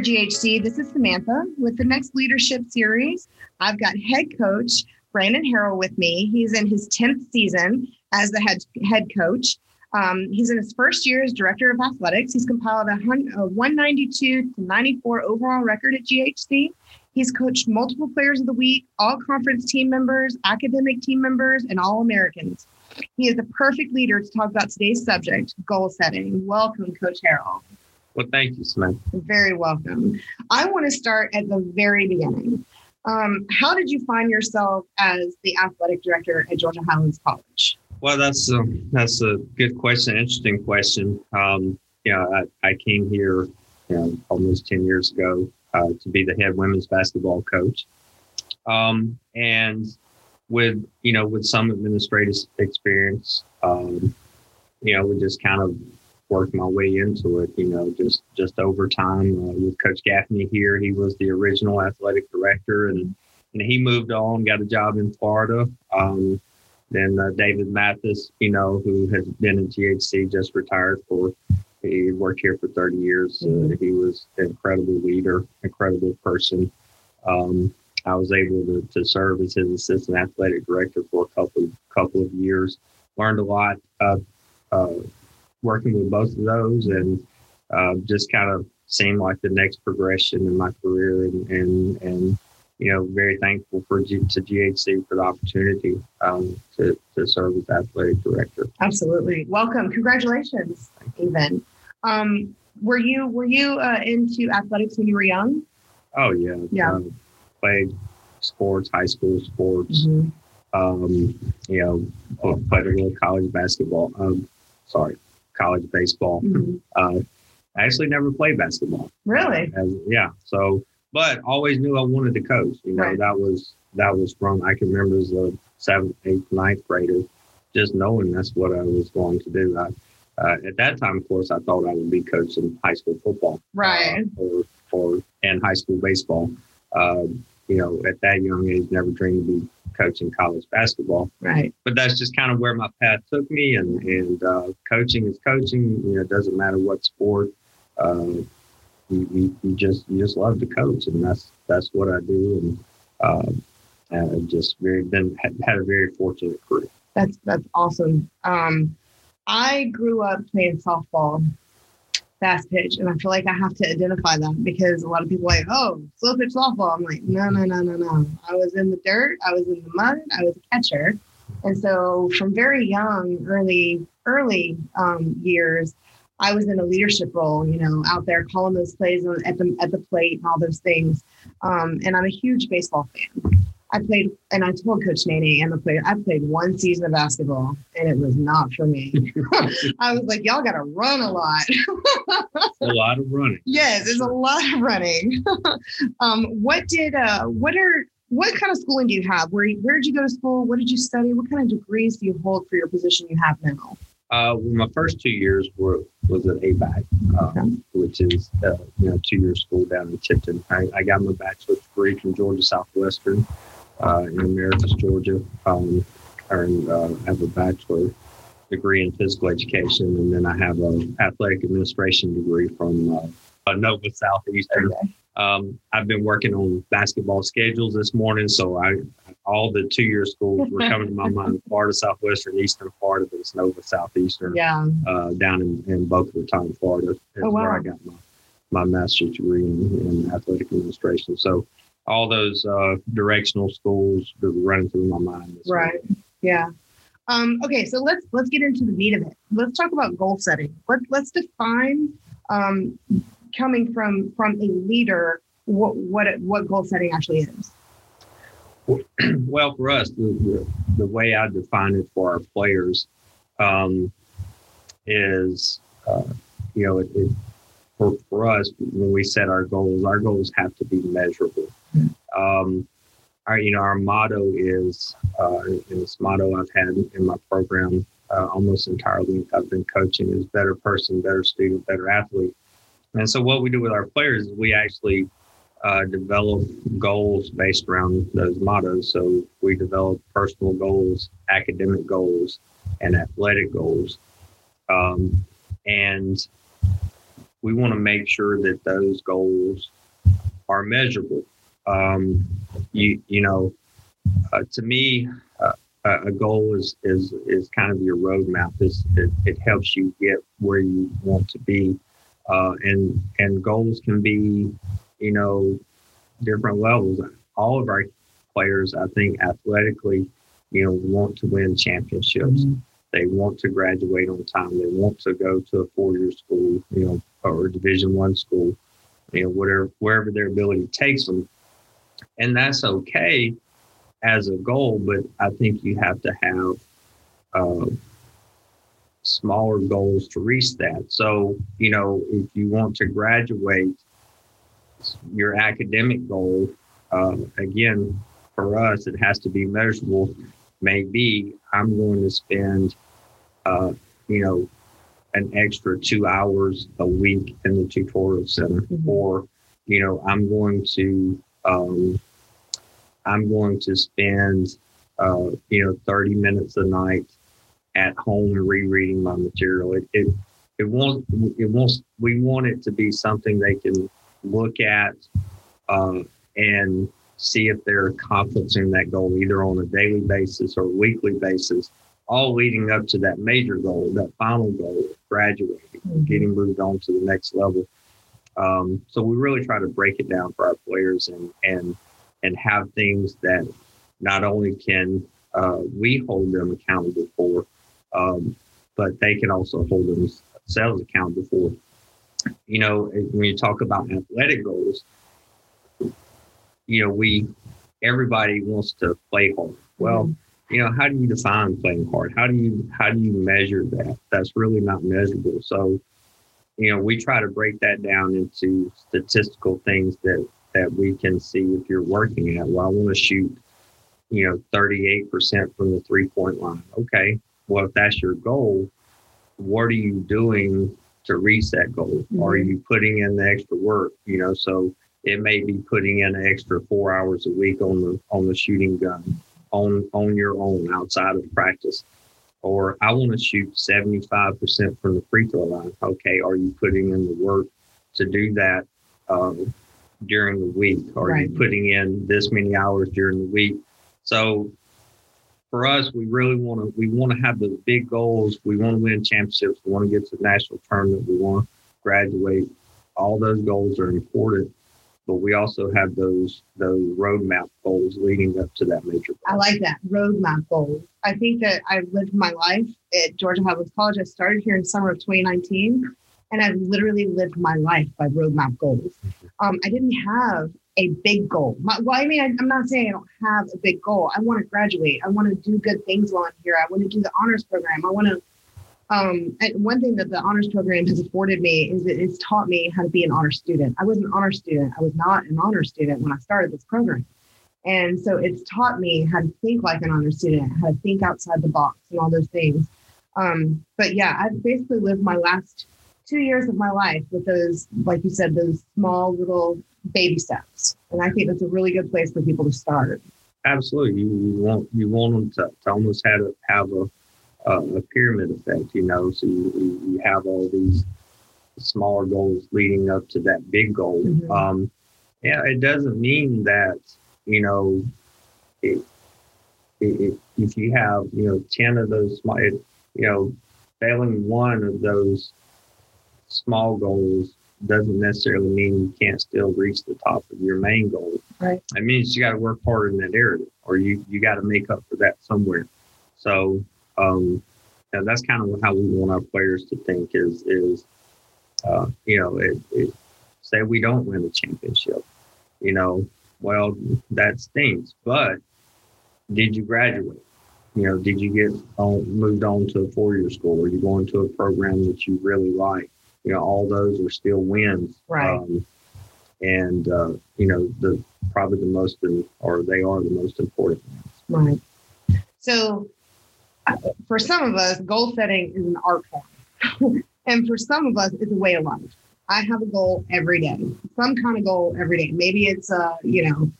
GHC. This is Samantha with the next leadership series. I've got head coach Brandon Harrell with me. He's in his 10th season as the head, head coach. Um, he's in his first year as director of athletics. He's compiled a, a 192 to 94 overall record at GHC. He's coached multiple players of the week, all conference team members, academic team members, and all Americans. He is the perfect leader to talk about today's subject, goal setting. Welcome, Coach Harrell. Well, thank you, Samantha. Very welcome. I want to start at the very beginning. Um, how did you find yourself as the athletic director at Georgia Highlands College? Well, that's a, that's a good question, interesting question. Um, you know, I, I came here you know, almost 10 years ago uh, to be the head women's basketball coach. Um, and with, you know, with some administrative experience, um, you know, we just kind of worked my way into it, you know, just, just over time uh, with Coach Gaffney here. He was the original athletic director and, and he moved on, got a job in Florida. Um, then uh, David Mathis, you know, who has been in GHC, just retired for he worked here for 30 years. Uh, mm-hmm. he was an incredible leader, incredible person. Um, I was able to, to serve as his assistant athletic director for a couple couple of years. Learned a lot uh, uh, working with both of those, and uh, just kind of seemed like the next progression in my career. And and, and you know, very thankful for G, to GHC for the opportunity um, to to serve as athletic director. Absolutely, welcome, congratulations, even. Um, were you were you uh, into athletics when you were young? Oh yeah, yeah. Um, played sports, high school sports. Mm-hmm. Um, you know, played a little college basketball. Um, sorry, college baseball. Mm-hmm. Uh, I actually never played basketball. Really? As, yeah. So, but always knew I wanted to coach. You know, right. that was that was from I can remember as a seventh, eighth, ninth grader, just knowing that's what I was going to do. I, uh, at that time, of course, I thought I would be coaching high school football, right, uh, or or and high school baseball. Uh, you know, at that young age, never dreamed to be coaching college basketball. Right. But that's just kind of where my path took me, and and uh, coaching is coaching. You know, it doesn't matter what sport. Uh, you, you, you, just you just love to coach, and that's that's what I do, and uh, just very been had, had a very fortunate career. That's that's awesome. Um, I grew up playing softball, fast pitch, and I feel like I have to identify that because a lot of people are like, oh, slow pitch softball. I'm like, no, no, no, no, no. I was in the dirt, I was in the mud, I was a catcher. And so from very young, early, early um, years, I was in a leadership role, you know, out there calling those plays at the at the plate and all those things. Um, and I'm a huge baseball fan. I played, and I told Coach Nene and the player, I played one season of basketball, and it was not for me. I was like, y'all got to run a lot. a lot of running. Yes, it's a lot of running. um, what did, uh, what are, what kind of schooling do you have? Where, where did you go to school? What did you study? What kind of degrees do you hold for your position you have now? Uh, well, my first two years were was at ABAC, um, okay. which is uh, you know two year school down in Tifton. I, I got my bachelor's degree from Georgia Southwestern uh, in Americus, Georgia. Um, and uh, have a bachelor degree in physical education, and then I have an athletic administration degree from uh, Nova Southeastern. Okay. Um, I've been working on basketball schedules this morning, so I all the two year schools were coming to my mind: Florida Southwestern, Eastern Florida, but it's Nova Southeastern. Yeah. Uh, down in, in Boca Raton, Florida, is oh, wow. where I got my my master's degree in, in athletic administration. So all those uh, directional schools that were running through my mind. Right. Yeah. Um, okay, so let's let's get into the meat of it. Let's talk about goal setting. Let, let's define um, coming from from a leader what what what goal setting actually is. Well, for us, the, the, the way I define it for our players um, is, uh, you know, it, it, for, for us, when we set our goals, our goals have to be measurable. Um, our, you know, our motto is, uh, this motto I've had in my program uh, almost entirely I've been coaching is better person, better student, better athlete. And so what we do with our players is we actually uh, develop goals based around those mottos. So we develop personal goals, academic goals, and athletic goals. Um, and we want to make sure that those goals are measurable. Um, you you know, uh, to me, uh, a goal is is is kind of your roadmap. It, it helps you get where you want to be, uh, and and goals can be, you know, different levels. All of our players, I think, athletically, you know, want to win championships. Mm-hmm. They want to graduate on time. They want to go to a four-year school, you know, or Division One school, you know, whatever wherever their ability takes them, and that's okay as a goal. But I think you have to have uh, smaller goals to reach that. So, you know, if you want to graduate, your academic goal, uh, again, for us, it has to be measurable. Maybe I'm going to spend, uh, you know, an extra two hours a week in the tutorial center, mm-hmm. or you know, I'm going to, um, I'm going to spend, uh, you know, 30 minutes a night at home rereading my material. It, it, it won't, it won't, we want it to be something they can look at uh, and see if they're accomplishing that goal either on a daily basis or weekly basis, all leading up to that major goal, that final goal, graduating, mm-hmm. getting moved on to the next level. Um, so we really try to break it down for our players and and and have things that not only can uh, we hold them accountable for, um, but they can also hold themselves accountable for. You know, when you talk about athletic goals, you know, we everybody wants to play hard. Well, mm-hmm. you know, how do you define playing hard? How do you how do you measure that? That's really not measurable. So, you know, we try to break that down into statistical things that that we can see if you're working at. Well, I want to shoot, you know, 38% from the three point line. Okay. Well, if that's your goal, what are you doing to reach that goal? Mm-hmm. Are you putting in the extra work? You know, so it may be putting in an extra four hours a week on the on the shooting gun on on your own outside of practice or i want to shoot 75% from the free throw line. Okay are you putting in the work to do that um, during the week? Are right. you putting in this many hours during the week? So for us we really want to we want to have the big goals. We want to win championships. We want to get to the national tournament. We want to graduate. All those goals are important but we also have those those roadmap goals leading up to that major. Goal. I like that roadmap goals. I think that I've lived my life at Georgia Public College. I started here in summer of 2019, and I've literally lived my life by roadmap goals. Um, I didn't have a big goal. My, well, I mean, I, I'm not saying I don't have a big goal. I want to graduate. I want to do good things while I'm here. I want to do the honors program. I want to um, one thing that the honors program has afforded me is that it's taught me how to be an honor student. I was an honor student. I was not an honor student when I started this program. And so it's taught me how to think like an honor student, how to think outside the box and all those things. Um, but yeah, I've basically lived my last two years of my life with those, like you said, those small little baby steps. And I think that's a really good place for people to start. Absolutely. You, you want you want them to, to almost have a have a a pyramid effect, you know. So you, you have all these smaller goals leading up to that big goal. Mm-hmm. Um, yeah, it doesn't mean that you know it, it, if you have you know ten of those small, it, you know, failing one of those small goals doesn't necessarily mean you can't still reach the top of your main goal. Right. It means you got to work harder in that area, or you you got to make up for that somewhere. So um, and that's kind of how we want our players to think is is uh, you know it, it, say we don't win the championship you know well that stinks but did you graduate? You know did you get on, moved on to a four-year school? Are you going to a program that you really like? You know all those are still wins. Right. Um, and uh, you know the probably the most or they are the most important. Right. So for some of us, goal setting is an art form. and for some of us, it's a way of life. I have a goal every day, some kind of goal every day. Maybe it's, uh, you know,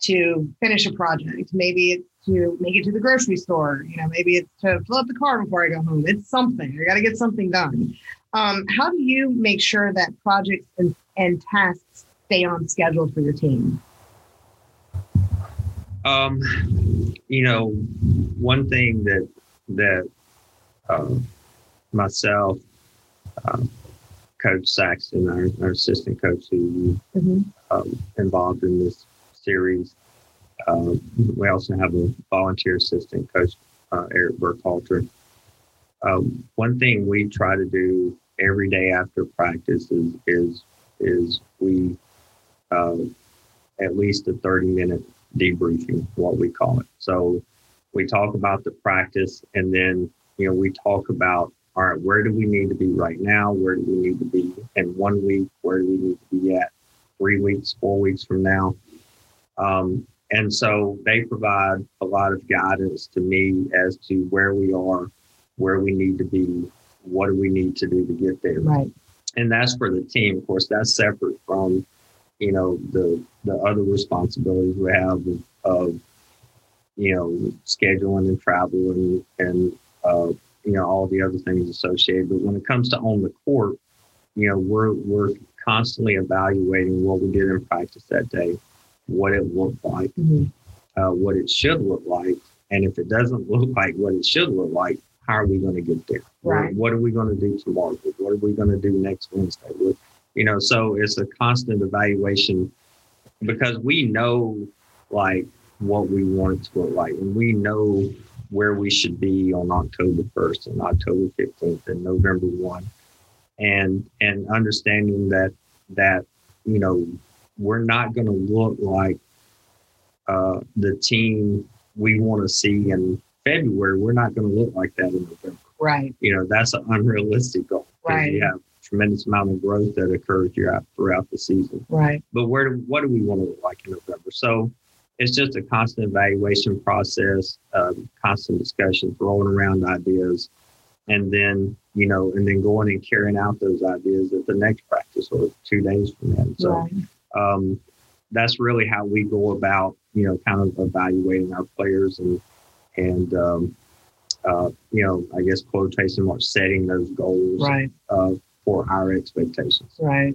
to finish a project. Maybe it's to make it to the grocery store. You know, maybe it's to fill up the car before I go home. It's something. I got to get something done. Um, how do you make sure that projects and, and tasks stay on schedule for your team? Um, you know, one thing that that uh, myself, uh, Coach Saxton, our, our, assistant coach, who mm-hmm. um, involved in this series. Um, we also have a volunteer assistant coach, uh, Eric Burkhalter. Um, one thing we try to do every day after practice is is, is we uh, at least a 30 minute debriefing, what we call it. So we talk about the practice and then, you know, we talk about, all right, where do we need to be right now? Where do we need to be in one week? Where do we need to be at three weeks, four weeks from now? Um, and so they provide a lot of guidance to me as to where we are, where we need to be, what do we need to do to get there. Right. And that's for the team. Of course, that's separate from, you know, the the other responsibilities we have of, of you know, scheduling and travel and and uh, you know all the other things associated. But when it comes to on the court, you know, we're we're constantly evaluating what we did in practice that day, what it looked like, mm-hmm. uh, what it should look like, and if it doesn't look like what it should look like, how are we going to get there? Right. What, are we going to do tomorrow? What are we going to do next Wednesday? What, you know, so it's a constant evaluation because we know like what we want it to look like, and we know where we should be on October 1st and October 15th and November 1 and and understanding that that you know we're not going to look like uh, the team we want to see in February. We're not going to look like that in November. Right. You know that's an unrealistic goal. Right. You have tremendous amount of growth that occurs throughout throughout the season. Right. But where do, what do we want to look like in November? So it's just a constant evaluation process, um, constant discussions, throwing around ideas, and then you know, and then going and carrying out those ideas at the next practice or two days from then. So right. um, that's really how we go about, you know, kind of evaluating our players and and um, uh, you know, I guess quotation marks setting those goals right. uh, for our expectations. Right.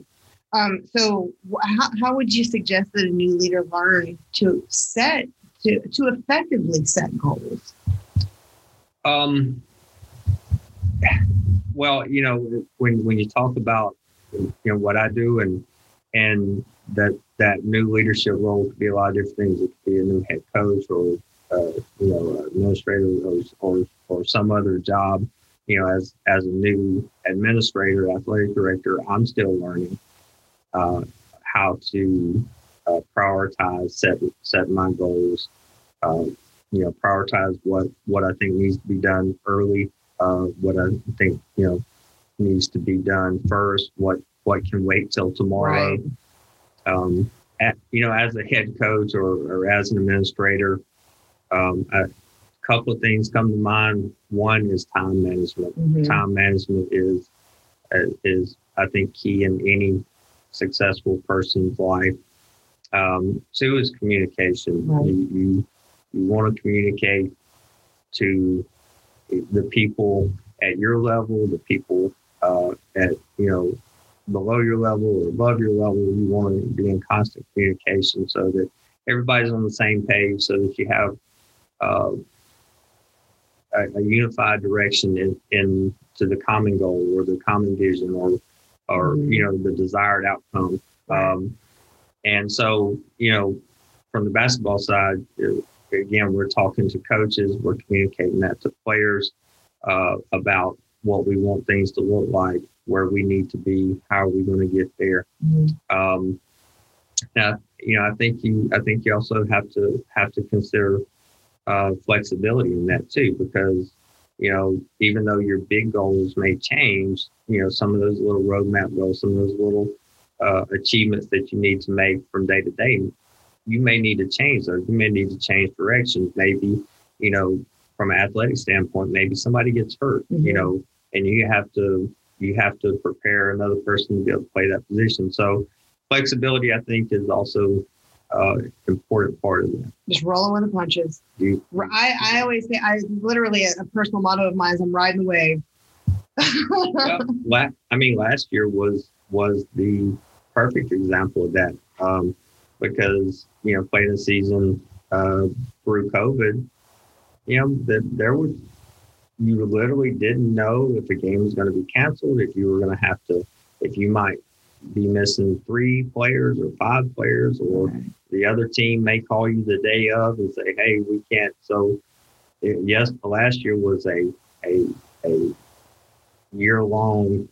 Um, so, how, how would you suggest that a new leader learn to set to to effectively set goals? Um, well, you know, when when you talk about you know what I do and and that that new leadership role could be a lot of different things. It could be a new head coach or uh, you know administrator or, or or some other job. You know, as as a new administrator, athletic director, I'm still learning uh, how to uh, prioritize, set set my goals. Uh, you know, prioritize what what I think needs to be done early uh, what I think you know needs to be done first, what what can wait till tomorrow. Right. Um, at, you know, as a head coach or, or as an administrator, um, a couple of things come to mind. One is time management. Mm-hmm. Time management is uh, is I think key in any successful person's life. Um, two is communication. Right. You, you you want to communicate to the people at your level, the people uh, at you know below your level or above your level. You want to be in constant communication so that everybody's on the same page, so that you have uh, a, a, unified direction in, in to the common goal or the common vision or or mm-hmm. you know the desired outcome. Um, and so you know from the basketball side again, we're talking to coaches, we're communicating that to players uh, about what we want things to look like, where we need to be, how are we going to get there. Mm-hmm. Um, now, you know, I think you, I think you also have to have to consider uh, flexibility in that too, because you know, even though your big goals may change, you know, some of those little roadmap goals, some of those little uh, achievements that you need to make from day to day you may need to change those. You may need to change directions. Maybe, you know, from an athletic standpoint, maybe somebody gets hurt, mm-hmm. you know, and you have to you have to prepare another person to be able to play that position. So flexibility, I think, is also uh, important part of that. Just rolling with the punches. You, I, I always say, I literally a, a personal motto of mine is I'm riding the wave. well, la- I mean, last year was was the perfect example of that um, because you know playing the season uh, through COVID, you know that there was you literally didn't know if a game was going to be canceled, if you were going to have to, if you might be missing three players or five players, or the other team may call you the day of and say, "Hey, we can't." So, it, yes, last year was a a a year long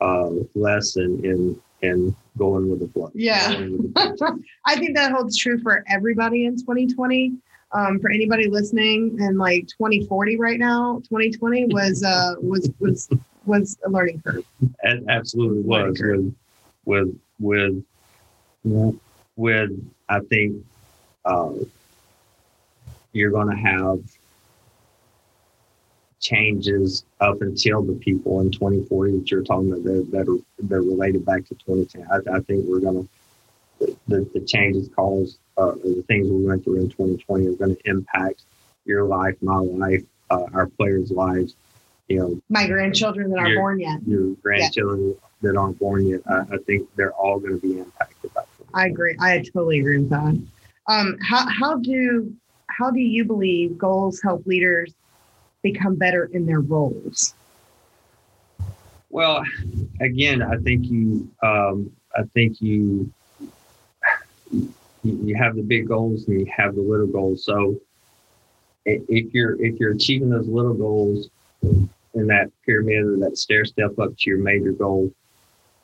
uh, lesson in in going with the flow. Yeah. The I think that holds true for everybody in 2020. Um, for anybody listening and like 2040 right now, 2020 was uh was was was a learning curve. It absolutely was with with with I think uh, you're going to have changes up until the people in 2040 that you're talking about that, that are that are related back to 2010. I, I think we're going to the, the changes caused uh, the things we went through in 2020 are going to impact your life, my life, uh, our players' lives. You know, my grandchildren that aren't born yet. Your grandchildren that aren't born yet. I, I think they're all going to be impacted by. I agree. I totally agree with that. Um, how how do how do you believe goals help leaders become better in their roles? Well, again, I think you, um, I think you, you have the big goals and you have the little goals. So if you're if you're achieving those little goals in that pyramid or that stair step up to your major goal,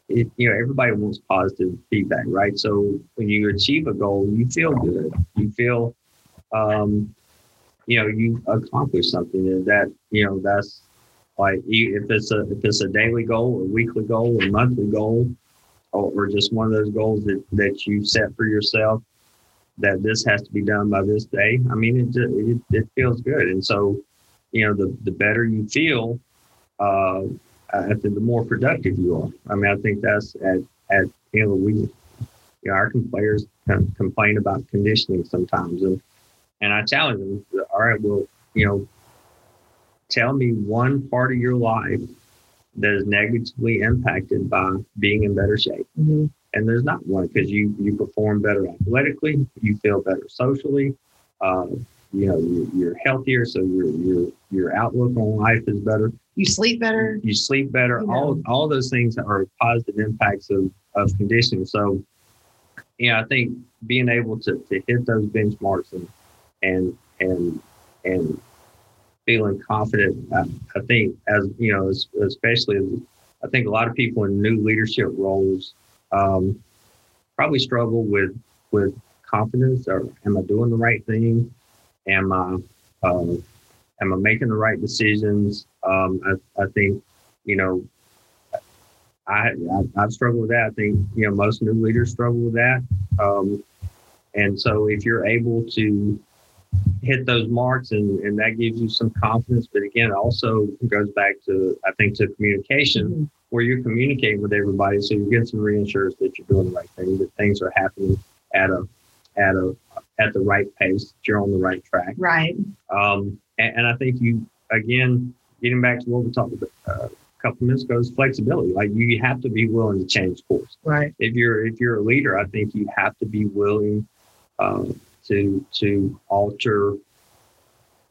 it, you know everybody wants positive feedback, right? So when you achieve a goal, you feel good. You feel um, you know you accomplished something and that you know that's like if it's a if it's a daily goal or weekly goal or monthly goal or, or just one of those goals that that you set for yourself that this has to be done by this day i mean it it, it feels good and so you know the the better you feel uh i think the more productive you are i mean i think that's at at you know we you know our players complain about conditioning sometimes and and I challenge them, all right, well, you know, tell me one part of your life that is negatively impacted by being in better shape. Mm-hmm. And there's not one because you you perform better athletically, you feel better socially, uh, you know, you, are healthier, so your your your outlook on life is better. You sleep better. You, sleep better. You know. All all those things are positive impacts of of conditioning. So, yeah, I think being able to to hit those benchmarks and and and and feeling confident. I, I think as you know, as, especially as I think a lot of people in new leadership roles um, probably struggle with with confidence. Or am I doing the right thing? Am I um, am I making the right decisions? Um, I, I think you know I, I have struggled with that. I think you know most new leaders struggle with that. Um, and so if you're able to hit those marks and, and that gives you some confidence. But again, also goes back to, I think, to communication mm-hmm. where you're communicating with everybody. So you get some reassurance that you're doing the right thing, that things are happening at a, at a, at the right pace, that you're on the right track. Right. Um, and, and I think you, again, getting back to what we talked about uh, a couple minutes ago is flexibility. Like you have to be willing to change course. Right. If you're, if you're a leader, I think you have to be willing, um, to to alter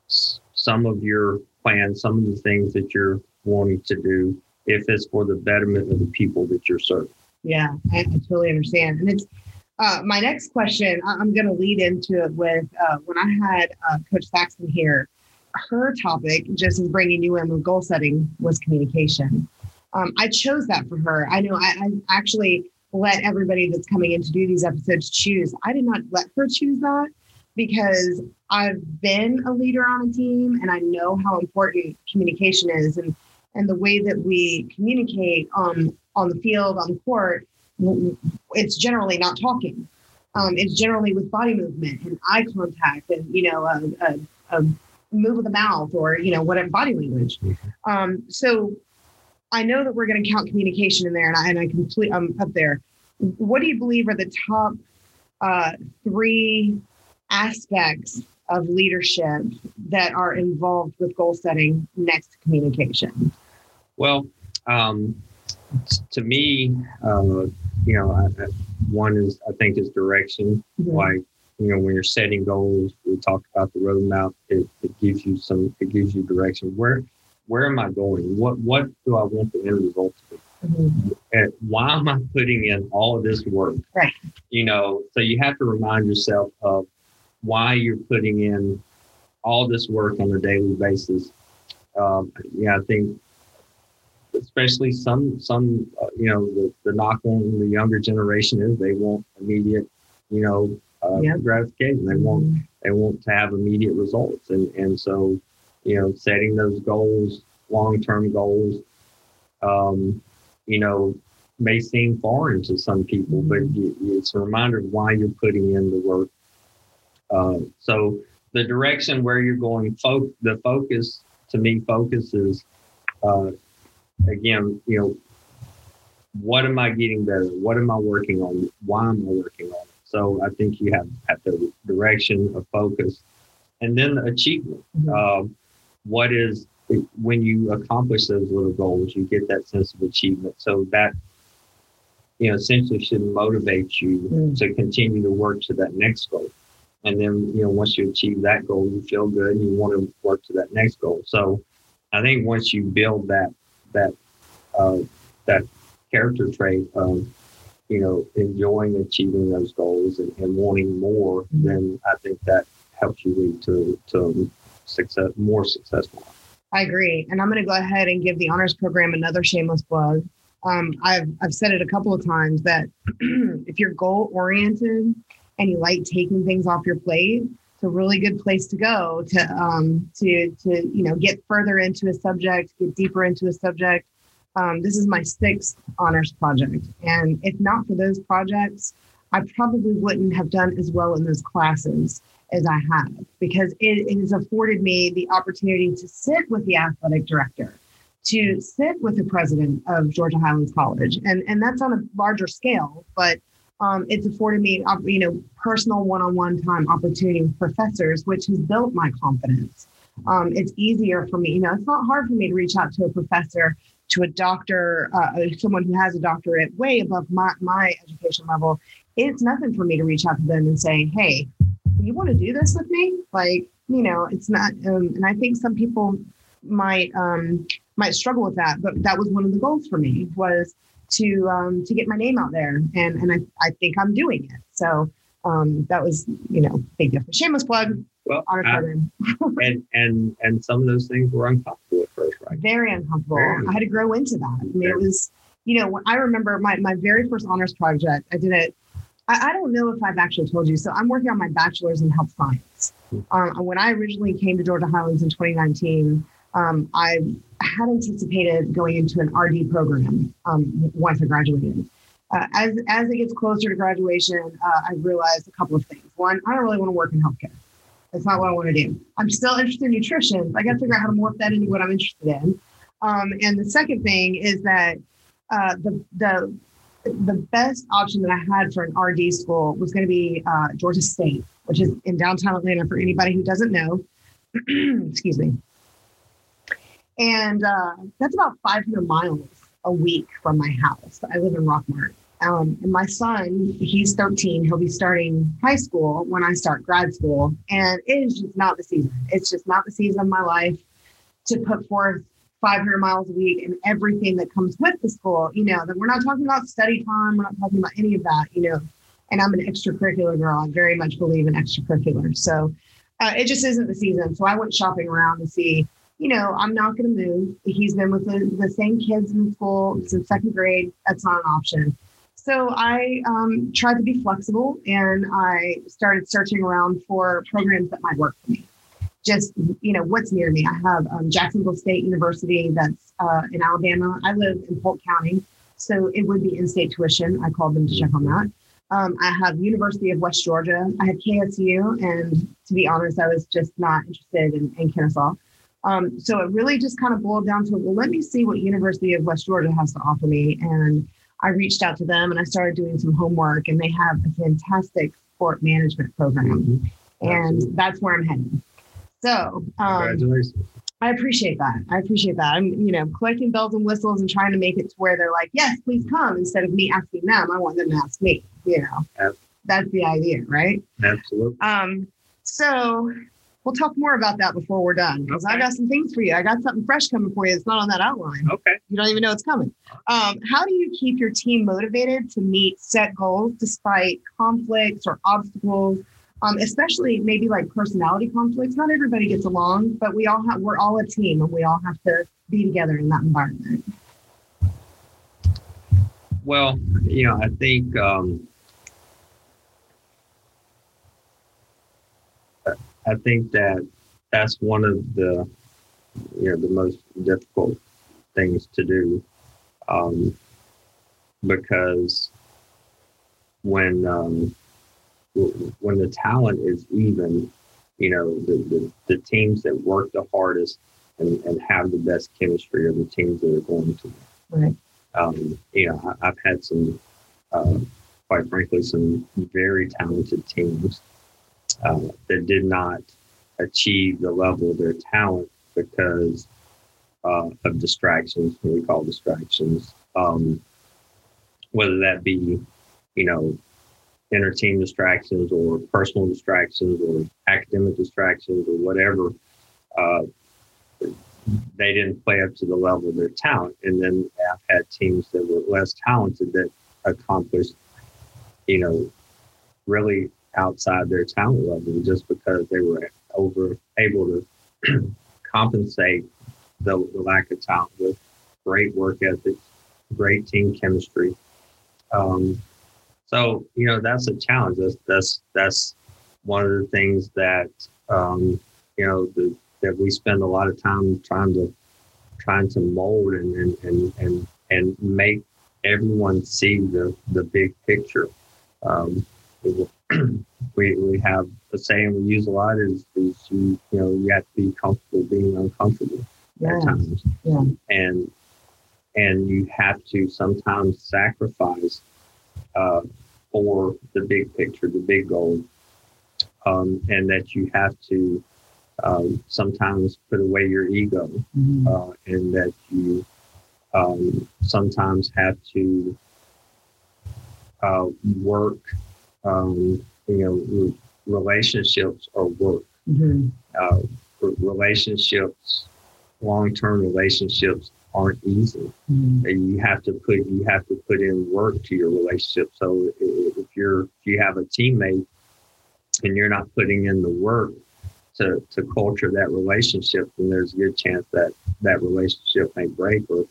some of your plans, some of the things that you're wanting to do, if it's for the betterment of the people that you're serving. Yeah, I, I totally understand, and it's uh, my next question. I'm going to lead into it with uh, when I had uh, Coach Saxon here. Her topic, just bringing you in with goal setting, was communication. Um, I chose that for her. I know I, I actually let everybody that's coming in to do these episodes choose. I did not let her choose that because I've been a leader on a team and I know how important communication is and and the way that we communicate on on the field on the court it's generally not talking um, it's generally with body movement and eye contact and you know a, a, a move of the mouth or you know whatever body language um, so I know that we're going to count communication in there, and I, and I complete I'm up there. What do you believe are the top uh, three aspects of leadership that are involved with goal setting next to communication? Well, um, to me, uh, you know, I, I, one is I think is direction. Mm-hmm. Like you know, when you're setting goals, we talked about the roadmap. It, it gives you some. It gives you direction. Where where am I going? What what do I want the end result to be? Mm-hmm. And why am I putting in all of this work? Right. You know, so you have to remind yourself of why you're putting in all this work on a daily basis. Um, yeah, I think especially some some uh, you know the, the knock on the younger generation is they want immediate you know uh, yep. gratification. They want mm-hmm. they want to have immediate results, and and so you know setting those goals, long term goals, um, you know, may seem foreign to some people, but mm-hmm. it's a reminder of why you're putting in the work. Uh, so the direction where you're going, fo- the focus to me, focus is uh, again, you know, what am I getting better? What am I working on? Why am I working on it? So I think you have have the direction of focus, and then the achievement. Mm-hmm. Uh, what is when you accomplish those little goals, you get that sense of achievement. So that you know essentially should motivate you mm. to continue to work to that next goal. And then you know once you achieve that goal, you feel good and you want to work to that next goal. So I think once you build that that uh, that character trait of you know enjoying achieving those goals and, and wanting more, mm-hmm. then I think that helps you lead to to success more successful. I agree, and I'm going to go ahead and give the honors program another shameless plug. Um, I've I've said it a couple of times that if you're goal oriented and you like taking things off your plate, it's a really good place to go to um, to to you know get further into a subject, get deeper into a subject. Um, this is my sixth honors project, and if not for those projects, I probably wouldn't have done as well in those classes as I have because it, it has afforded me the opportunity to sit with the athletic director, to sit with the president of Georgia Highlands College, and and that's on a larger scale, but um, it's afforded me, you know, personal one-on-one time opportunity with professors, which has built my confidence. Um, it's easier for me, you know, it's not hard for me to reach out to a professor, to a doctor, uh, someone who has a doctorate way above my, my education level. It's nothing for me to reach out to them and say, hey, you want to do this with me? Like, you know, it's not, um, and I think some people might um, might struggle with that, but that was one of the goals for me was to um, to get my name out there, and and I, I think I'm doing it. So um, that was you know big difference. Shameless plug. Well, and and and some of those things were uncomfortable at first, right? Very uncomfortable. Very. I had to grow into that. I mean, it was you know I remember my my very first honors project. I did it. I, I don't know if I've actually told you. So I'm working on my bachelor's in health science. Hmm. Um, when I originally came to Georgia Highlands in 2019, um, I had anticipated going into an RD program um, once I graduated. Uh, as, as it gets closer to graduation, uh, I realized a couple of things. One, I don't really want to work in healthcare. That's not what I want to do. I'm still interested in nutrition. I got to figure out how to morph that into what I'm interested in. Um, and the second thing is that uh, the the the best option that I had for an RD school was going to be uh, Georgia State, which is in downtown Atlanta. For anybody who doesn't know, excuse me. And uh, that's about 500 miles a week from my house. I live in Rockmart. Um, and my son, he's 13. He'll be starting high school when I start grad school. And it is just not the season. It's just not the season of my life to put forth 500 miles a week and everything that comes with the school. You know, that we're not talking about study time. We're not talking about any of that, you know. And I'm an extracurricular girl. I very much believe in extracurriculars. So uh, it just isn't the season. So I went shopping around to see you know, I'm not going to move. He's been with the, the same kids in school since second grade. That's not an option. So I um, tried to be flexible and I started searching around for programs that might work for me. Just, you know, what's near me. I have um, Jacksonville State University that's uh, in Alabama. I live in Polk County, so it would be in state tuition. I called them to check on that. Um, I have University of West Georgia. I have KSU, and to be honest, I was just not interested in, in Kennesaw. Um, so it really just kind of boiled down to, well, let me see what University of West Georgia has to offer me. And I reached out to them and I started doing some homework, and they have a fantastic sport management program, Mhm. and Absolutely. that's where I'm heading. So, um. I appreciate that. I appreciate that. I'm, you know, collecting bells and whistles and trying to make it to where they're like, yes, please come instead of me asking them. I want them to ask me, you know, that's the idea, right? Absolutely. Um, so we'll talk more about that before we're done because I got some things for you. I got something fresh coming for you It's not on that outline. Okay. You don't even know it's coming. Um, how do you keep your team motivated to meet set goals despite conflicts or obstacles? Um, especially maybe like personality conflicts. Not everybody gets along, but we all have we're all a team and we all have to be together in that environment. Well, you know, I think um, I think that that's one of the you know the most difficult things to do um, because when um, when the talent is even, you know, the, the, the teams that work the hardest and, and have the best chemistry are the teams that are going to Right. um, you know, I, I've had some, uh, quite frankly, some very talented teams uh, that did not achieve the level of their talent because uh, of distractions, what we call distractions. Um, whether that be, you know, team distractions or personal distractions or academic distractions or whatever. Uh, they didn't play up to the level of their talent. And then I've had teams that were less talented that accomplished, you know, really outside their talent level just because they were over able to compensate the, the lack of talent with great work ethic, great team chemistry. Um, so you know that's a challenge. That's that's that's one of the things that um, you know the, that we spend a lot of time trying to trying to mold and and and and, and make everyone see the the big picture. Um, we we have a saying we use a lot is is you you know you have to be comfortable being uncomfortable Yeah. at times, Yeah. and and you have to sometimes sacrifice uh, for the big picture, the big goal, um, and that you have to um, sometimes put away your ego, Mhm. uh, and that you um, sometimes have to uh, work. Um, you know, re- relationships are work. Mhm. Uh, relationships, long-term relationships, aren't easy Mhm. and you have to put you have to put in work to your relationship. So if you're if you have a teammate and you're not putting in the work to to culture that relationship, then there's a good chance that that relationship may break or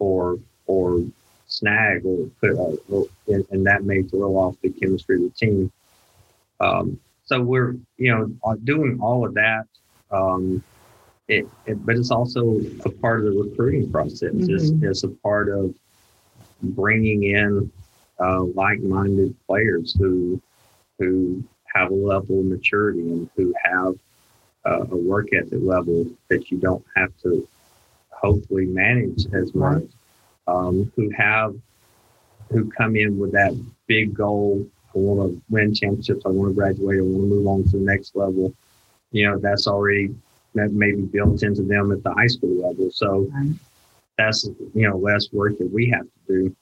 or or snag or put uh, or- and, and that may throw off the chemistry of the team. Um, so we're you know uh, doing all of that. Um, it, it, but it's also a part of the recruiting process. It's, Mhm. it's a part of bringing in uh, like-minded players who who have a level of maturity and who have uh, a work ethic level that you don't have to hopefully manage as much. Um, who have who come in with that big goal. I want to win championships. I want to graduate. I want to move on to the next level. You know, that's already that may be built into them at the high school level. So that's you know less work that we have to do.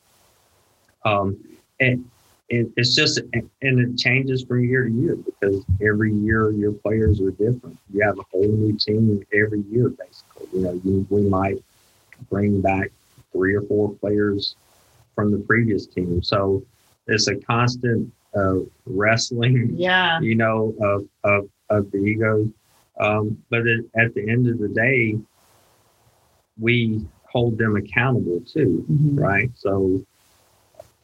Um, and it, it's just and it changes from year to year because every year your players are different. You have a whole new team every year, basically. You know, you, we might bring back three or four players from the previous team, so it's a constant uh, wrestling Yeah. you know, of of, of the egos. Um, but it, at the end of the day, we hold them accountable too, Mhm. right? So,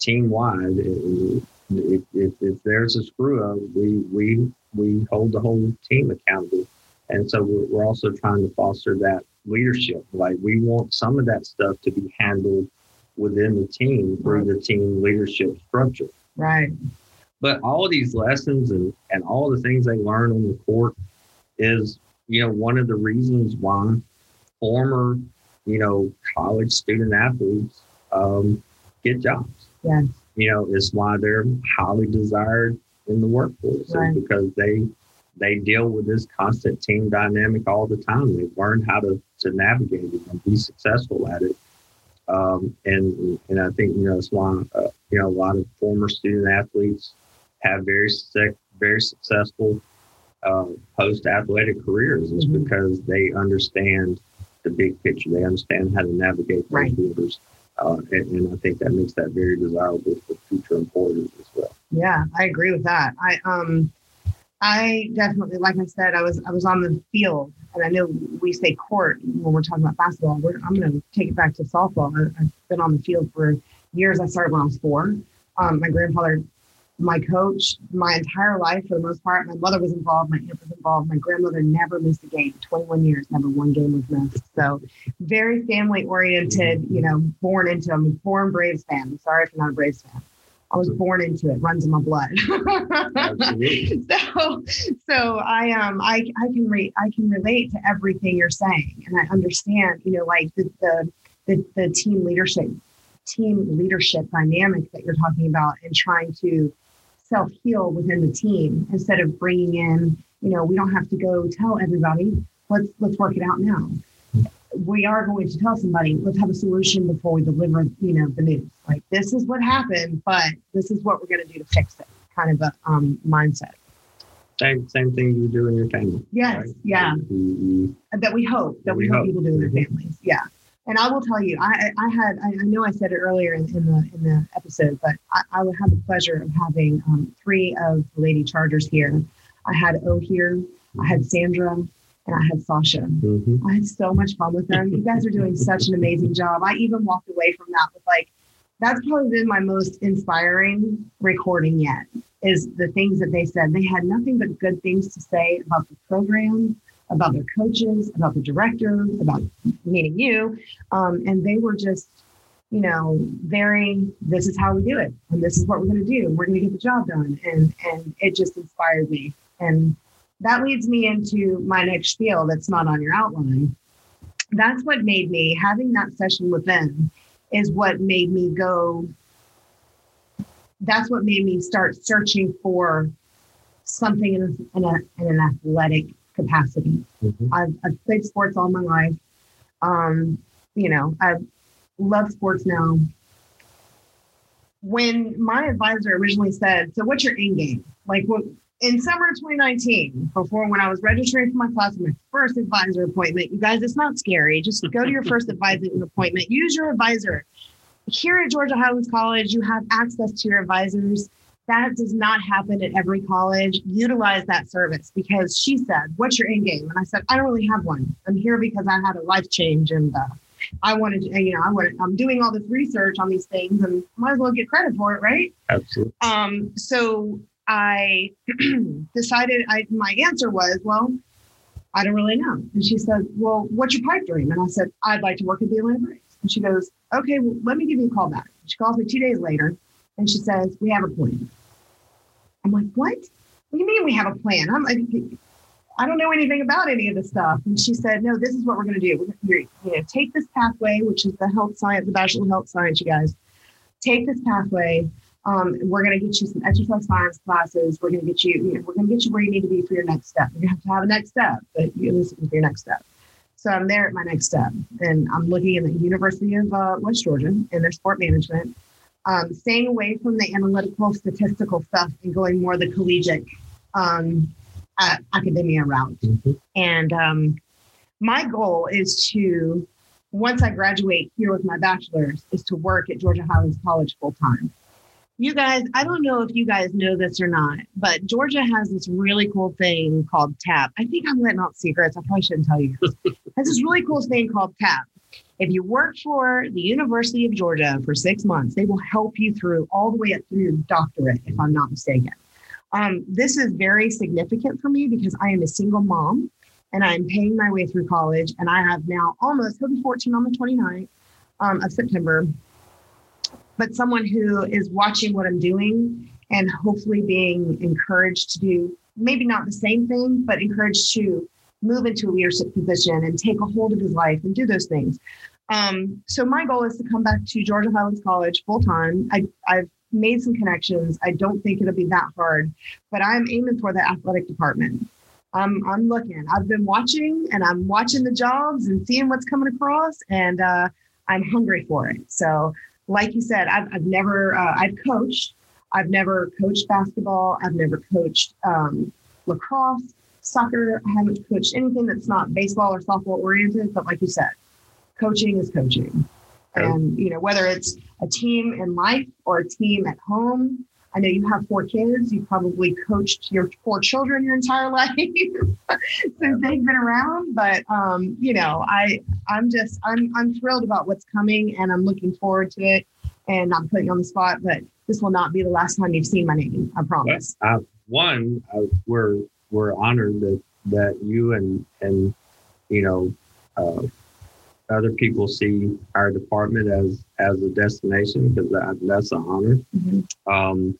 team wide, if, if, if there's a screw up, we we we hold the whole team accountable, and so we're, we're also trying to foster that leadership. Like we want some of that stuff to be handled within the team through the team leadership structure. Right. But all of these lessons and, and all the things they learn on the court is, you know, one of the reasons why former, you know, college student athletes um, get jobs. Yeah. You know, it's why they're highly desired in the workforce Right. because they they deal with this constant team dynamic all the time. They've learned how to to navigate it and be successful at it. Um, and and I think you know it's why uh, you know a lot of former student athletes have very suc- very successful uh, post athletic careers is Mhm. because they understand the big picture. They understand how to navigate those Right. waters, uh, and, and I think that makes that very desirable for future employers as well. Yeah, I agree with that. I um I definitely like I said, I was I was on the field and I know we say court when we're talking about basketball. I'm gonna take it back to softball. I, I've been on the field for years. I started when I was four. Um, my grandfather, my coach, my entire life for the most part. My mother was involved, my aunt was involved, my grandmother never missed a game. 21 years, never one game was missed. So very family oriented, you know, born into I'm a born Braves fan. Sorry if you're not a Braves fan. I was born into it, runs in my blood. So so I um I I can re- I can relate to everything you're saying and I understand, you know, like the the the, the team leadership team leadership dynamic that you're talking about and trying to self heal within the team instead of bringing in, you know, we don't have to go tell everybody. Let's let's work it out now. We are going to tell somebody. Let's have a solution before we deliver, you know, the news. Like this is what happened, but this is what we're going to do to fix it. Kind of a um, mindset. Same same thing you do in your family. Yes, right? yeah. You- you- that we hope that we, We hope, hope. people do in their Mhm. families. Yeah. And I will tell you, I, I had, I know I said it earlier in, in the in the episode, but I, I would have the pleasure of having um, three of the lady chargers here. I had O here, I had Sandra, and I had Sasha. Mhm. I had so much fun with them. You guys are doing such an amazing job. I even walked away from that with like, that's probably been my most inspiring recording yet. Is the things that they said. They had nothing but good things to say about the program, about their coaches, about the director, about meeting you, um, and they were just, you know, very. This is how we do it, and this is what we're going to do, we're going to get the job done, and and it just inspired me, and that leads me into my next spiel that's not on your outline. That's what made me having that session with them is what made me go. That's what made me start searching for something in, in, a, in an athletic capacity. Mhm. I've, I've played sports all my life. Um, you know, I love sports now. When my advisor originally said, "So, what's your end game?" Like, what in summer 2019, before when I was registering for my class, my first advisor appointment. You guys, it's not scary. Just go to your first advisor appointment. Use your advisor. Here at Georgia Highlands College, you have access to your advisors. That does not happen at every college. Utilize that service because she said, What's your end game? And I said, I don't really have one. I'm here because I had a life change and uh, I wanted to, you know, I wanted, I'm doing all this research on these things and might as well get credit for it, right? Absolutely. Um, so I decided I my answer was, well, I don't really know. And she said, Well, what's your pipe dream? And I said, I'd like to work at the Atlanta Braves. And she goes, Okay, well, let me give you a call back. She calls me two days later and she says, We have a plan. I'm like, What? What do you mean we have a plan? I'm like, I don't know anything about any of this stuff. And she said, No, this is what we're going to do. We're gonna, you know, take this pathway, which is the health science, the Bachelor of Health Science, you guys. Take this pathway. Um, we're going to get you some exercise science classes. We're going to get you, you know, we're going to get you where you need to be for your next step. You have to have a next step, but you listen for your next step. So I'm there at my next step, and I'm looking at the University of uh, West Georgia in their sport management, um, staying away from the analytical, statistical stuff, and going more the collegiate um, uh, academia route. Mhm. And um, my goal is to, once I graduate here with my bachelor's, is to work at Georgia Highlands College full time. You guys, I don't know if you guys know this or not, but Georgia has this really cool thing called TAP. I think I'm letting out secrets. I probably shouldn't tell you. has this really cool thing called TAP. If you work for the University of Georgia for six months, they will help you through all the way up through your doctorate, if I'm not mistaken. Um, this is very significant for me because I am a single mom and I'm paying my way through college. And I have now almost, he'll be 14 on the 29th um, of September. But someone who is watching what I'm doing and hopefully being encouraged to do maybe not the same thing, but encouraged to move into a leadership position and take a hold of his life and do those things. Um, so my goal is to come back to Georgia Highlands College full time. I've made some connections. I don't think it'll be that hard, but I'm aiming for the athletic department. I'm I'm looking. I've been watching and I'm watching the jobs and seeing what's coming across, and uh, I'm hungry for it. So, like you said, I've, I've never uh, I've coached. I've never coached basketball. I've never coached um, lacrosse, soccer. I haven't coached anything that's not baseball or softball oriented. But like you said, coaching is coaching. And you know whether it's a team in life or a team at home, I know you have four kids. You probably coached your four children your entire life since they've been around. But um, you know, I I'm just I'm I'm thrilled about what's coming, and I'm looking forward to it. And I'm putting you on the spot, but this will not be the last time you've seen my name. I promise. Uh, one, uh, we're we're honored that that you and and you know uh, other people see our department as as a destination because that, that's an honor. Mm-hmm. Um,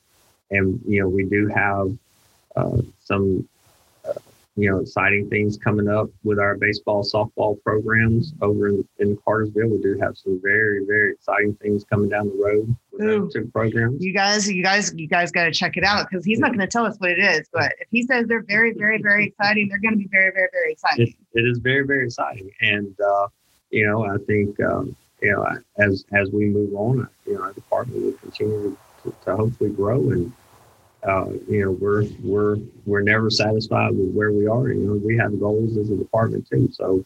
and you know we do have uh, some uh, you know exciting things coming up with our baseball softball programs over in, in Cartersville. We do have some very very exciting things coming down the road with Ooh, two programs. You guys, you guys, you guys got to check it out because he's not going to tell us what it is. But if he says they're very very very exciting, they're going to be very very very exciting. it, it is very very exciting, and uh, you know I think. Um, you know, as as we move on, you know, our department will continue to, hopefully grow and uh, you know we're we're we're never satisfied with where we are. You know, we have goals as a department too. So,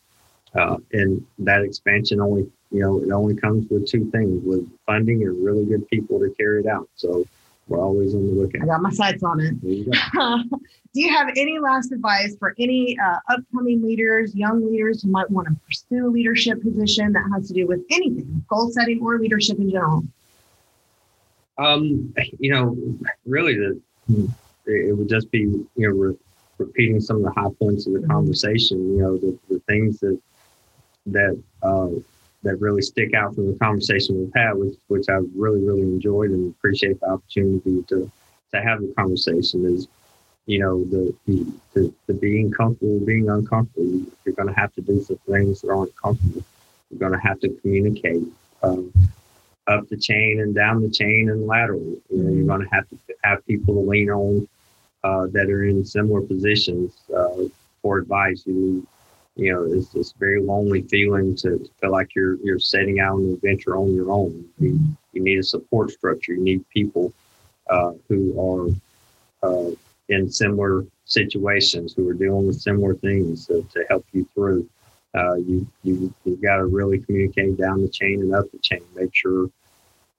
uh, and that expansion only you know it only comes with two things: with funding and really good people to carry it out. So. We're always on the lookout. I got my sights on it. You Do you have any last advice for any uh, upcoming leaders, young leaders who might want to pursue a leadership position that has to do with anything, goal setting or leadership in general? Um, you know, really the it would just be you know re- repeating some of the high points of the mm-hmm. conversation. You know the, the things that that uh, that really stick out from the conversation we've had, which which I've really really enjoyed and appreciate the opportunity to to have the conversation is you know the the, the, the being comfortable being uncomfortable. You're going to have to do some things that aren't comfortable. You're going to have to communicate. Um, up the chain and down the chain and laterally. You know, you're going to have to have people to lean on uh, that are in similar positions uh, for advice. You, you know, it's this very lonely feeling to, to, feel like you're you're setting out on an adventure on your own. You, you need a support structure. You need people uh, who are uh, in similar situations, who are dealing with similar things to help you through. Uh, you you you've got to really communicate down the chain and up the chain. Make sure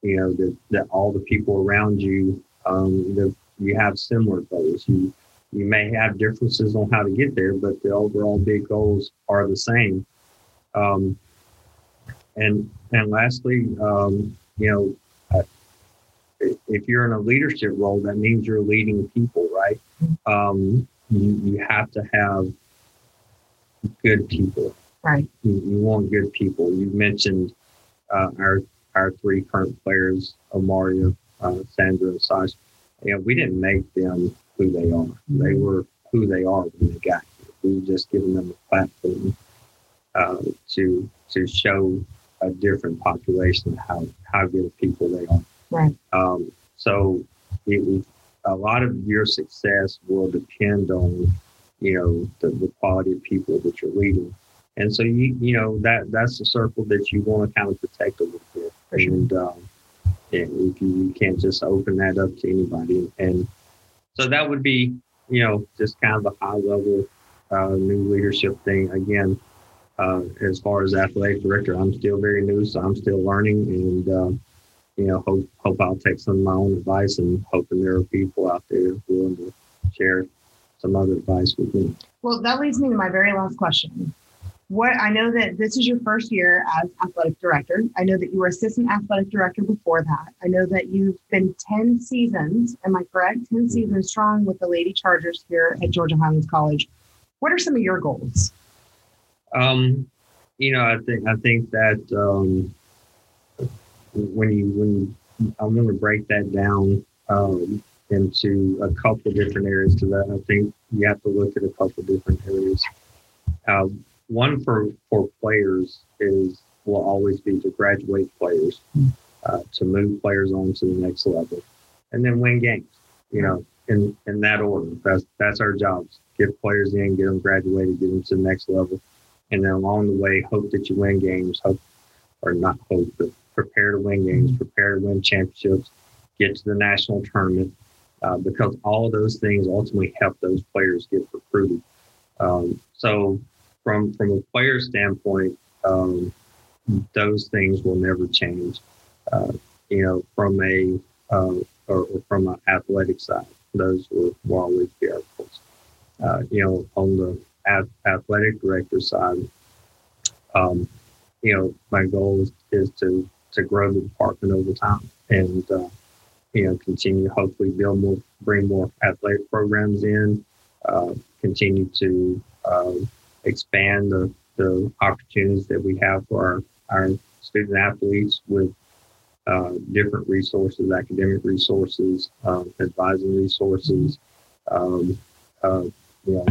you know that, that all the people around you um, that you have similar goals. You you may have differences on how to get there but the overall big goals are the same. Um, and and lastly um, you know if you're in a leadership role that means you're leading people right? Um, you, you have to have good people right you, you want good people you mentioned uh, our our three current players, Omaria, uh, Sandra, and Sasha, you know, we didn't make them who they are. They mm-hmm. were who they are when they got here. We were just giving them a platform uh, to to show a different population how how good people they are. Right. Um, so it, a lot of your success will depend on you know the, the quality of people that you're leading. And so you you know that that's the circle that you want to kind of protect a little bit. And um, you, you can't just open that up to anybody. And so that would be you know just kind of a high level uh, new leadership thing. Again, uh, as far as athletic director, I'm still very new, so I'm still learning, and uh, you know hope hope I'll take some of my own advice, and hoping there are people out there willing to share some other advice with me. Well, that leads me to my very last question what I know that this is your first year as athletic director. I know that you were assistant athletic director before that. I know that you've been 10 seasons, am I correct? 10 seasons strong with the Lady Chargers here at Georgia Highlands College. What are some of your goals? Um, you know, I think I think that um, when you when you, I'm going to break that down um, into a couple different areas to that. I think you have to look at a couple different areas. Uh, one for for players is will always be to graduate players, uh, to move players on to the next level, and then win games. You know, in in that order. That's that's our jobs. Get players in, get them graduated, get them to the next level, and then along the way, hope that you win games. Hope or not hope, but prepare to win games, prepare to win championships, get to the national tournament, uh, because all of those things ultimately help those players get recruited. Um, so, from from a player standpoint, um, those things will never change. Uh, you know, from a uh, or, or, from an athletic side, those will, will always be our goals. Uh, you know, on the athletic director side, um, you know, my goal is, is to to grow the department over time and uh, you know continue hopefully build more, bring more athletic programs in, uh, continue to uh, expand the the opportunities that we have for our, our student athletes with uh, different resources, academic resources, um, advising resources, um, uh, you know,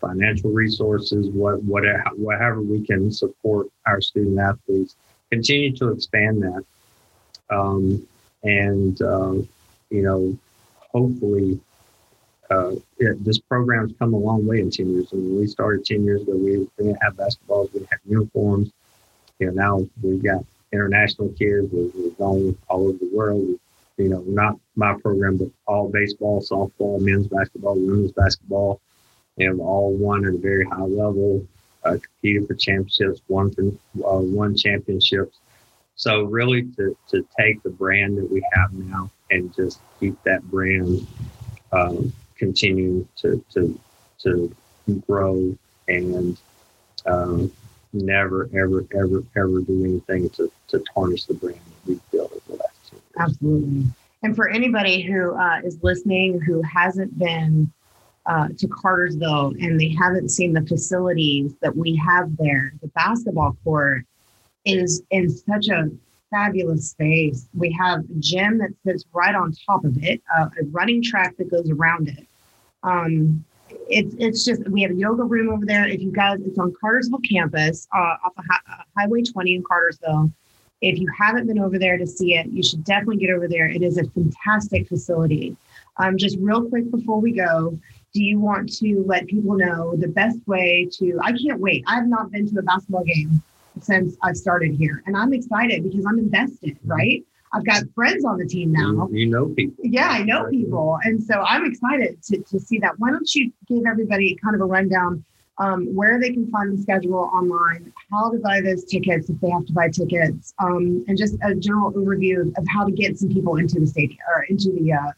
financial resources, what, whatever, whatever we can support our student athletes. Continue to expand that, um, and uh, you know, hopefully, uh, it, this program's come a long way in ten years. I mean, we started ten years ago. We didn't have basketballs, we didn't have uniforms. You know, now we've got international kids. We've, we've gone all over the world. you know, not my program, but all baseball, softball, men's basketball, women's basketball and all won at a very high level, uh, competed for championships, won for uh, won championships. So really, to to take the brand that we have now and just keep that brand um, continue to to to grow and um, never ever ever ever do anything to to tarnish the brand that we've built over the last two years. Absolutely. And for anybody who uh, is listening who hasn't been uh, to Cartersville and they haven't seen the facilities that we have there, the basketball court is in such a fabulous space. We have a gym that sits right on top of it, uh, a running track that goes around it. Um, it's it's just we have a yoga room over there. If you guys, it's on Cartersville campus, uh, off of hi- uh, Highway 20 in Cartersville. If you haven't been over there to see it, you should definitely get over there. It is a fantastic facility. Um, just real quick before we go, do you want to let people know the best way to? I can't wait. I have not been to a basketball game since I started here, and I'm excited because I'm invested, mm-hmm. right? I've got friends on the team now. You, know people. Yeah, I know people. And so I'm excited to, to see that. Why don't you give everybody kind of a rundown um, where they can find the schedule online, how to buy those tickets if they have to buy tickets, um, and just a general overview of how to get some people into the stadium or into the uh,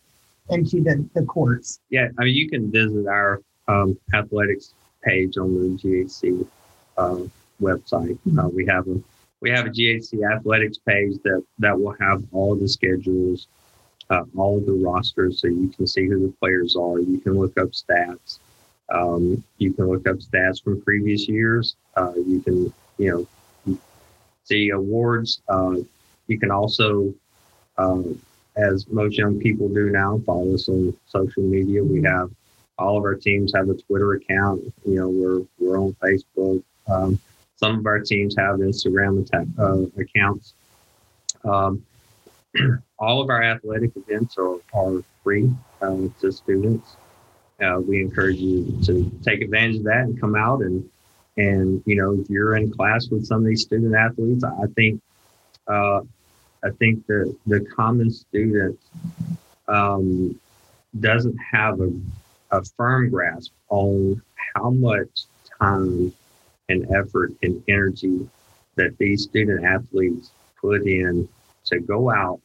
into the, the courts? Yeah, I mean, you can visit our um, athletics page on the GHC uh, website. Uh, we have a we have a GHC athletics page that that will have all the schedules, uh, all of the rosters, so you can see who the players are. You can look up stats. Um, you can look up stats from previous years. Uh, you can you know see awards. Uh, you can also um, as most young people do now, follow us on social media. We have all of our teams have a Twitter account. You know, we're we're on Facebook. Um, some of our teams have Instagram uh, accounts. Um, all of our athletic events are, are free um, to students. Uh, we encourage you to take advantage of that and come out and and you know if you're in class with some of these student athletes, I think uh, I think the the common student um, doesn't have a, a firm grasp on how much time and effort and energy that these student athletes put in to go out,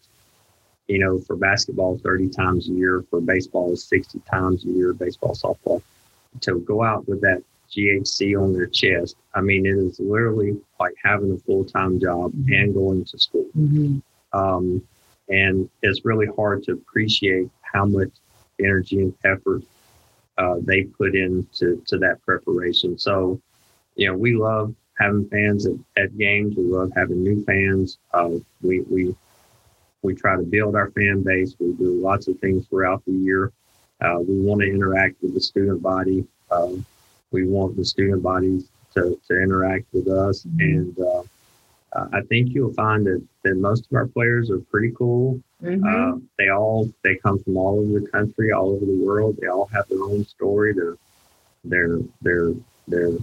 you know, for basketball 30 times a year, for baseball 60 times a year, baseball, softball, to go out with that GHC on their chest. I mean, it is literally like having a full time job and going to school. Mm-hmm. Um, and it's really hard to appreciate how much energy and effort uh, they put into to that preparation. So, you know, we love having fans at, at games. We love having new fans. Uh, we we we try to build our fan base. We do lots of things throughout the year. Uh, we want to interact with the student body. Um, we want the student bodies to, to interact with us. Mm-hmm. And, uh, I think you'll find that, that most of our players are pretty cool. Mhm. Uh, they all they come from all over the country, all over the world. They all have their own story. They're they're they're they're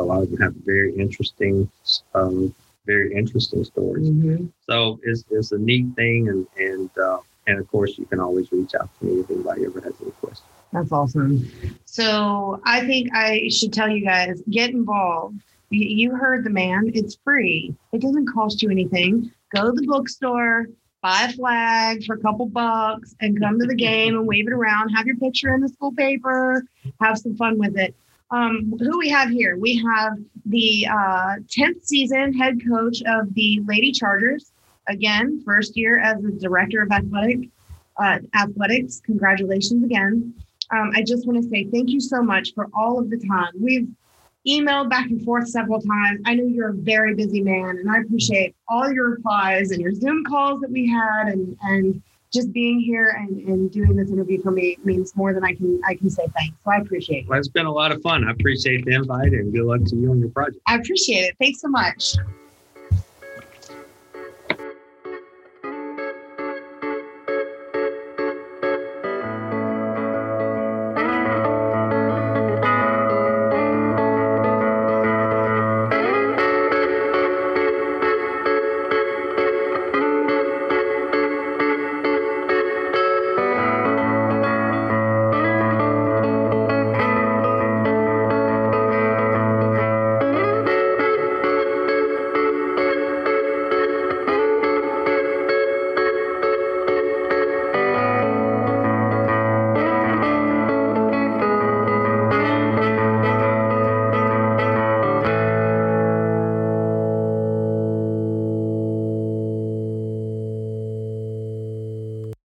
a lot of them have very interesting um, very interesting stories. Mhm. So it's, it's a neat thing, and and uh, and of course you can always reach out to me if anybody ever has any questions. That's awesome. So I think I should tell you guys get involved. You heard the man. It's free. It doesn't cost you anything. Go to the bookstore, buy a flag for a couple bucks, and come to the game and wave it around. Have your picture in the school paper. Have some fun with it. Um, who we have here? We have the uh, 10th season head coach of the Lady Chargers. Again, first year as the director of athletic uh, athletics. Congratulations again. Um, I just want to say thank you so much for all of the time. We've emailed back and forth several times. I know you're a very busy man, and I appreciate all your replies and your Zoom calls that we had, and and just being here and, and doing this interview for me means more than I can I can say thanks. So I appreciate it. Well, it's been a lot of fun. I appreciate the invite, and good luck to you on your project. I appreciate it. Thanks so much.